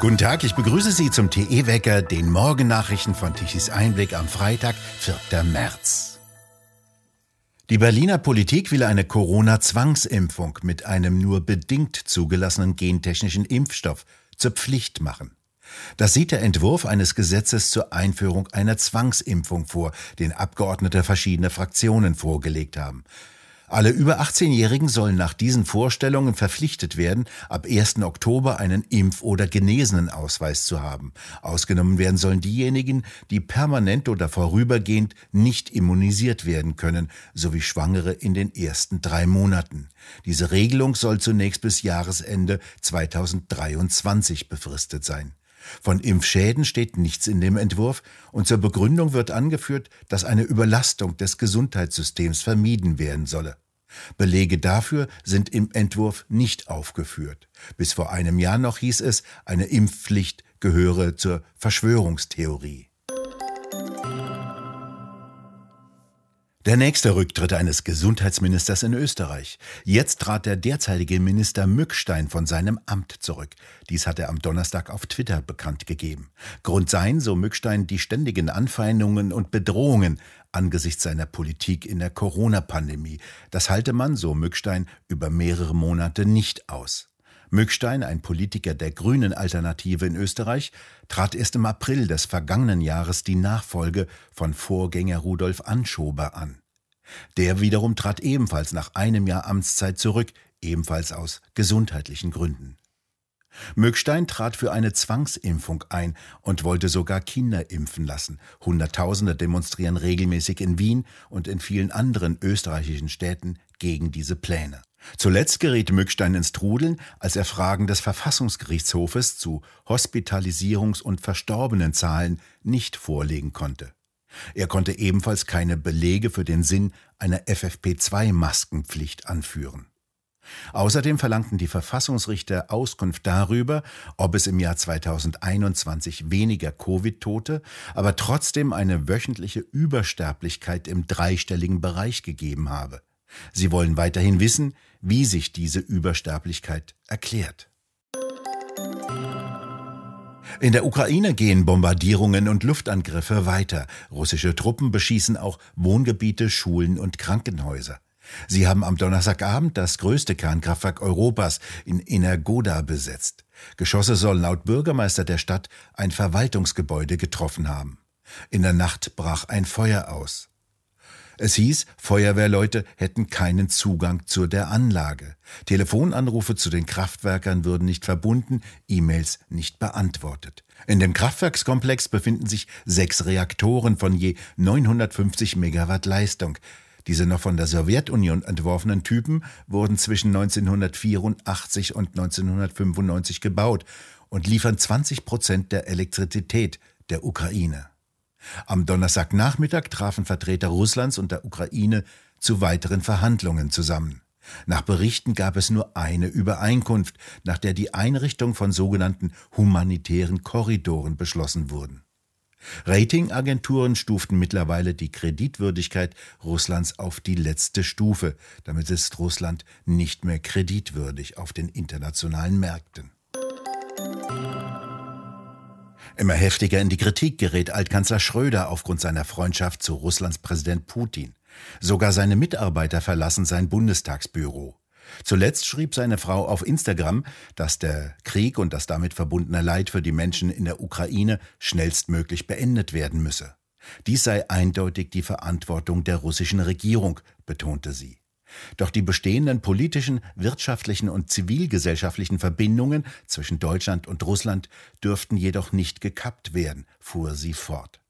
Guten Tag, ich begrüße Sie zum TE-Wecker, den Morgennachrichten von Tichys Einblick am Freitag, 4. März. Die Berliner Politik will eine Corona-Zwangsimpfung mit einem nur bedingt zugelassenen gentechnischen Impfstoff zur Pflicht machen. Das sieht der Entwurf eines Gesetzes zur Einführung einer Zwangsimpfung vor, den Abgeordnete verschiedener Fraktionen vorgelegt haben. Alle über 18-Jährigen sollen nach diesen Vorstellungen verpflichtet werden, ab 1. Oktober einen Impf- oder Genesenenausweis zu haben. Ausgenommen werden sollen diejenigen, die permanent oder vorübergehend nicht immunisiert werden können, sowie Schwangere in den ersten drei Monaten. Diese Regelung soll zunächst bis Jahresende 2023 befristet sein. Von Impfschäden steht nichts in dem Entwurf und zur Begründung wird angeführt, dass eine Überlastung des Gesundheitssystems vermieden werden solle. Belege dafür sind im Entwurf nicht aufgeführt. Bis vor einem Jahr noch hieß es, eine Impfpflicht gehöre zur Verschwörungstheorie. Der nächste Rücktritt eines Gesundheitsministers in Österreich. Jetzt trat der derzeitige Minister Mückstein von seinem Amt zurück. Dies hat er am Donnerstag auf Twitter bekannt gegeben. Grund seien, so Mückstein, die ständigen Anfeindungen und Bedrohungen angesichts seiner Politik in der Corona-Pandemie. Das halte man, so Mückstein, über mehrere Monate nicht aus. Mückstein, ein Politiker der Grünen Alternative in Österreich, trat erst im April des vergangenen Jahres die Nachfolge von Vorgänger Rudolf Anschober an. Der wiederum trat ebenfalls nach einem Jahr Amtszeit zurück, ebenfalls aus gesundheitlichen Gründen. Mückstein trat für eine Zwangsimpfung ein und wollte sogar Kinder impfen lassen. Hunderttausende demonstrieren regelmäßig in Wien und in vielen anderen österreichischen Städten gegen diese Pläne. Zuletzt geriet Mückstein ins Trudeln, als er Fragen des Verfassungsgerichtshofes zu Hospitalisierungs- und Verstorbenenzahlen nicht vorlegen konnte. Er konnte ebenfalls keine Belege für den Sinn einer FFP2-Maskenpflicht anführen. Außerdem verlangten die Verfassungsrichter Auskunft darüber, ob es im Jahr 2021 weniger Covid-Tote, aber trotzdem eine wöchentliche Übersterblichkeit im dreistelligen Bereich gegeben habe. Sie wollen weiterhin wissen, wie sich diese Übersterblichkeit erklärt. In der Ukraine gehen Bombardierungen und Luftangriffe weiter. Russische Truppen beschießen auch Wohngebiete, Schulen und Krankenhäuser. Sie haben am Donnerstagabend das größte Kernkraftwerk Europas in Energoda besetzt. Geschosse sollen laut Bürgermeister der Stadt ein Verwaltungsgebäude getroffen haben. In der Nacht brach ein Feuer aus. Es hieß, Feuerwehrleute hätten keinen Zugang zu der Anlage. Telefonanrufe zu den Kraftwerkern würden nicht verbunden, E-Mails nicht beantwortet. In dem Kraftwerkskomplex befinden sich sechs Reaktoren von je 950 Megawatt Leistung. Diese noch von der Sowjetunion entworfenen Typen wurden zwischen 1984 und 1995 gebaut und liefern 20 Prozent der Elektrizität der Ukraine. Am Donnerstagnachmittag trafen Vertreter Russlands und der Ukraine zu weiteren Verhandlungen zusammen. Nach Berichten gab es nur eine Übereinkunft, nach der die Einrichtung von sogenannten humanitären Korridoren beschlossen wurden. Ratingagenturen stuften mittlerweile die Kreditwürdigkeit Russlands auf die letzte Stufe. Damit ist Russland nicht mehr kreditwürdig auf den internationalen Märkten. Immer heftiger in die Kritik gerät Altkanzler Schröder aufgrund seiner Freundschaft zu Russlands Präsident Putin. Sogar seine Mitarbeiter verlassen sein Bundestagsbüro. Zuletzt schrieb seine Frau auf Instagram, dass der Krieg und das damit verbundene Leid für die Menschen in der Ukraine schnellstmöglich beendet werden müsse. Dies sei eindeutig die Verantwortung der russischen Regierung, betonte sie. Doch die bestehenden politischen, wirtschaftlichen und zivilgesellschaftlichen Verbindungen zwischen Deutschland und Russland dürften jedoch nicht gekappt werden, fuhr sie fort.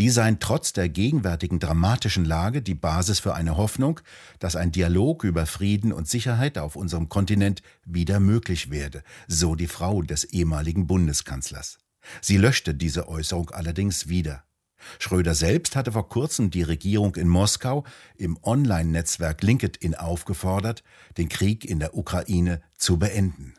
Die seien trotz der gegenwärtigen dramatischen Lage die Basis für eine Hoffnung, dass ein Dialog über Frieden und Sicherheit auf unserem Kontinent wieder möglich werde, so die Frau des ehemaligen Bundeskanzlers. Sie löschte diese Äußerung allerdings wieder. Schröder selbst hatte vor kurzem die Regierung in Moskau im Online-Netzwerk LinkedIn aufgefordert, den Krieg in der Ukraine zu beenden.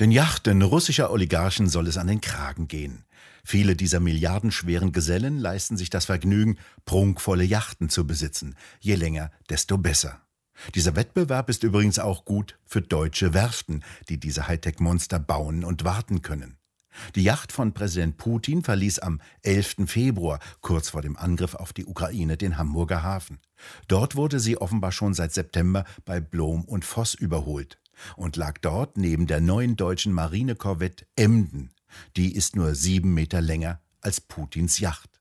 Den Yachten russischer Oligarchen soll es an den Kragen gehen. Viele dieser milliardenschweren Gesellen leisten sich das Vergnügen, prunkvolle Yachten zu besitzen. Je länger, desto besser. Dieser Wettbewerb ist übrigens auch gut für deutsche Werften, die diese Hightech-Monster bauen und warten können. Die Yacht von Präsident Putin verließ am 11. Februar, kurz vor dem Angriff auf die Ukraine, den Hamburger Hafen. Dort wurde sie offenbar schon seit September bei Blom und Voss überholt und lag dort neben der neuen deutschen Marinekorvette Emden. Die ist nur sieben Meter länger als Putins Yacht.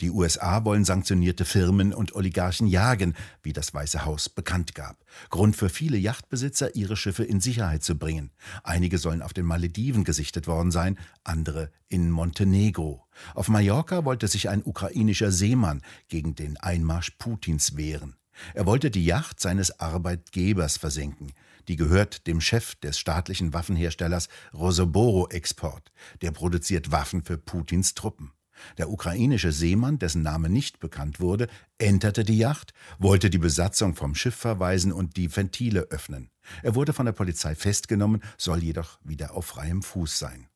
Die USA wollen sanktionierte Firmen und Oligarchen jagen, wie das Weiße Haus bekannt gab. Grund für viele Yachtbesitzer, ihre Schiffe in Sicherheit zu bringen. Einige sollen auf den Malediven gesichtet worden sein, andere in Montenegro. Auf Mallorca wollte sich ein ukrainischer Seemann gegen den Einmarsch Putins wehren. Er wollte die Yacht seines Arbeitgebers versenken. Die gehört dem Chef des staatlichen Waffenherstellers Rosoboro Export. Der produziert Waffen für Putins Truppen. Der ukrainische Seemann, dessen Name nicht bekannt wurde, enterte die Yacht, wollte die Besatzung vom Schiff verweisen und die Ventile öffnen. Er wurde von der Polizei festgenommen, soll jedoch wieder auf freiem Fuß sein.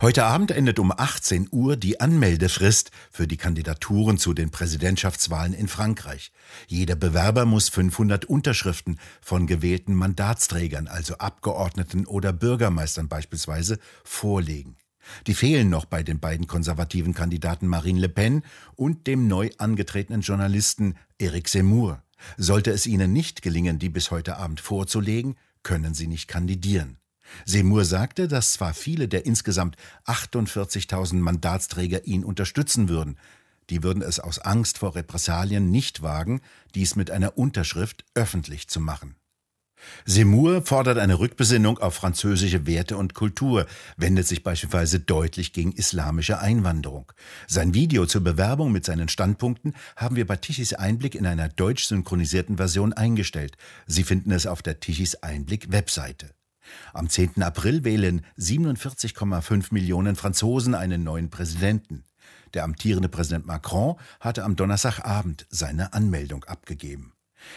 Heute Abend endet um 18 Uhr die Anmeldefrist für die Kandidaturen zu den Präsidentschaftswahlen in Frankreich. Jeder Bewerber muss 500 Unterschriften von gewählten Mandatsträgern, also Abgeordneten oder Bürgermeistern beispielsweise, vorlegen. Die fehlen noch bei den beiden konservativen Kandidaten Marine Le Pen und dem neu angetretenen Journalisten Eric Zemmour. Sollte es ihnen nicht gelingen, die bis heute Abend vorzulegen, können sie nicht kandidieren. Seymour sagte, dass zwar viele der insgesamt 48.000 Mandatsträger ihn unterstützen würden, die würden es aus Angst vor Repressalien nicht wagen, dies mit einer Unterschrift öffentlich zu machen. Seymour fordert eine Rückbesinnung auf französische Werte und Kultur, wendet sich beispielsweise deutlich gegen islamische Einwanderung. Sein Video zur Bewerbung mit seinen Standpunkten haben wir bei Tichys Einblick in einer deutsch synchronisierten Version eingestellt. Sie finden es auf der Tichys Einblick Webseite. Am 10. April wählen 47,5 Millionen Franzosen einen neuen Präsidenten. Der amtierende Präsident Macron hatte am Donnerstagabend seine Anmeldung abgegeben.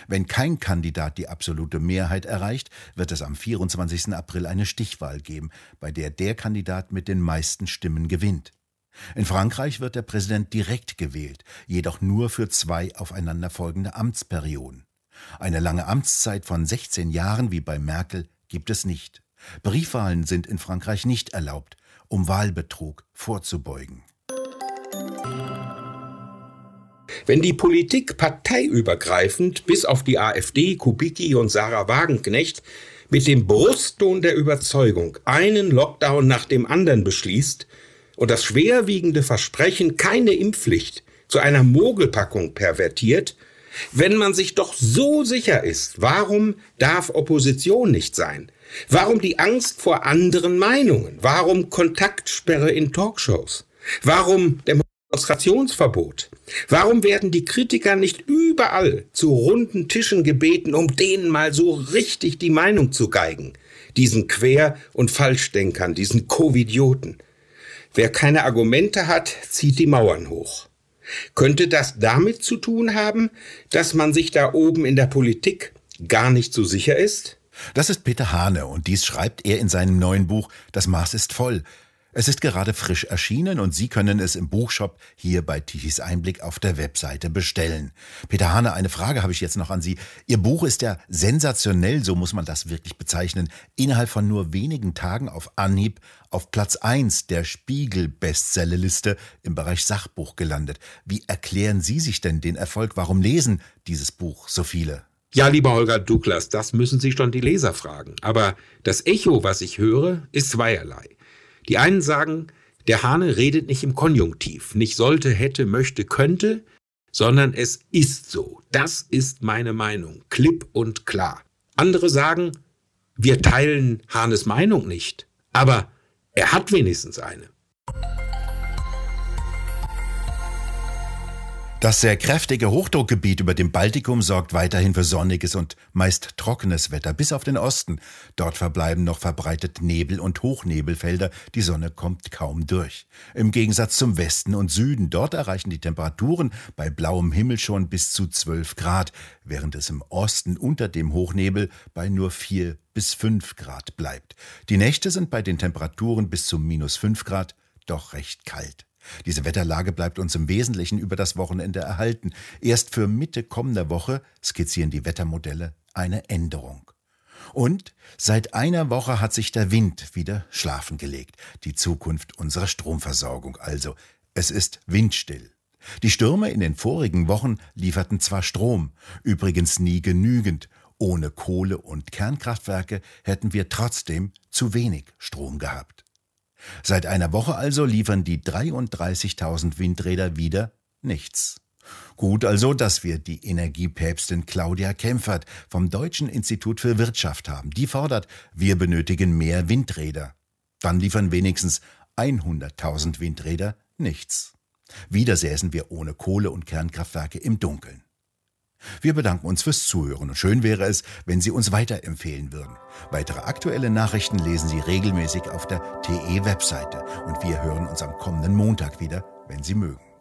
Wenn kein Kandidat die absolute Mehrheit erreicht, wird es am 24. April eine Stichwahl geben, bei der der Kandidat mit den meisten Stimmen gewinnt. In Frankreich wird der Präsident direkt gewählt, jedoch nur für zwei aufeinanderfolgende Amtsperioden. Eine lange Amtszeit von 16 Jahren wie bei Merkel gibt es nicht. Briefwahlen sind in Frankreich nicht erlaubt, um Wahlbetrug vorzubeugen. Wenn die Politik parteiübergreifend bis auf die AfD, Kubicki und Sarah Wagenknecht mit dem Brustton der Überzeugung einen Lockdown nach dem anderen beschließt und das schwerwiegende Versprechen, keine Impfpflicht zu einer Mogelpackung pervertiert, wenn man sich doch so sicher ist, warum darf Opposition nicht sein? Warum die Angst vor anderen Meinungen? Warum Kontaktsperre in Talkshows? Warum Demonstrationsverbot? Warum werden die Kritiker nicht überall zu runden Tischen gebeten, um denen mal so richtig die Meinung zu geigen? Diesen Quer- und Falschdenkern, diesen Covidioten. Wer keine Argumente hat, zieht die Mauern hoch. Könnte das damit zu tun haben, dass man sich da oben in der Politik gar nicht so sicher ist? Das ist Peter Hane und dies schreibt er in seinem neuen Buch Das Maß ist voll. Es ist gerade frisch erschienen und Sie können es im Buchshop hier bei Tichys Einblick auf der Webseite bestellen. Peter Hane, eine Frage habe ich jetzt noch an Sie. Ihr Buch ist ja sensationell, so muss man das wirklich bezeichnen, innerhalb von nur wenigen Tagen auf Anhieb auf Platz 1 der Spiegel-Bestsellerliste im Bereich Sachbuch gelandet. Wie erklären Sie sich denn den Erfolg? Warum lesen dieses Buch so viele? Ja, lieber Holger Douglas, das müssen Sie schon die Leser fragen. Aber das Echo, was ich höre, ist zweierlei. Die einen sagen, der Hane redet nicht im Konjunktiv, nicht sollte, hätte, möchte, könnte, sondern es ist so. Das ist meine Meinung, klipp und klar. Andere sagen, wir teilen Hahnes Meinung nicht, aber er hat wenigstens eine. Das sehr kräftige Hochdruckgebiet über dem Baltikum sorgt weiterhin für sonniges und meist trockenes Wetter, bis auf den Osten. Dort verbleiben noch verbreitet Nebel und Hochnebelfelder, die Sonne kommt kaum durch. Im Gegensatz zum Westen und Süden, dort erreichen die Temperaturen bei blauem Himmel schon bis zu 12 Grad, während es im Osten unter dem Hochnebel bei nur 4 bis 5 Grad bleibt. Die Nächte sind bei den Temperaturen bis zu minus 5 Grad doch recht kalt. Diese Wetterlage bleibt uns im Wesentlichen über das Wochenende erhalten. Erst für Mitte kommender Woche skizzieren die Wettermodelle eine Änderung. Und seit einer Woche hat sich der Wind wieder schlafen gelegt. Die Zukunft unserer Stromversorgung also. Es ist windstill. Die Stürme in den vorigen Wochen lieferten zwar Strom, übrigens nie genügend. Ohne Kohle- und Kernkraftwerke hätten wir trotzdem zu wenig Strom gehabt. Seit einer Woche also liefern die 33.000 Windräder wieder nichts. Gut also, dass wir die Energiepäpstin Claudia Kempfert vom Deutschen Institut für Wirtschaft haben. Die fordert, wir benötigen mehr Windräder. Dann liefern wenigstens 100.000 Windräder nichts. Wieder säßen wir ohne Kohle- und Kernkraftwerke im Dunkeln. Wir bedanken uns fürs Zuhören und schön wäre es, wenn Sie uns weiterempfehlen würden. Weitere aktuelle Nachrichten lesen Sie regelmäßig auf der TE-Webseite und wir hören uns am kommenden Montag wieder, wenn Sie mögen.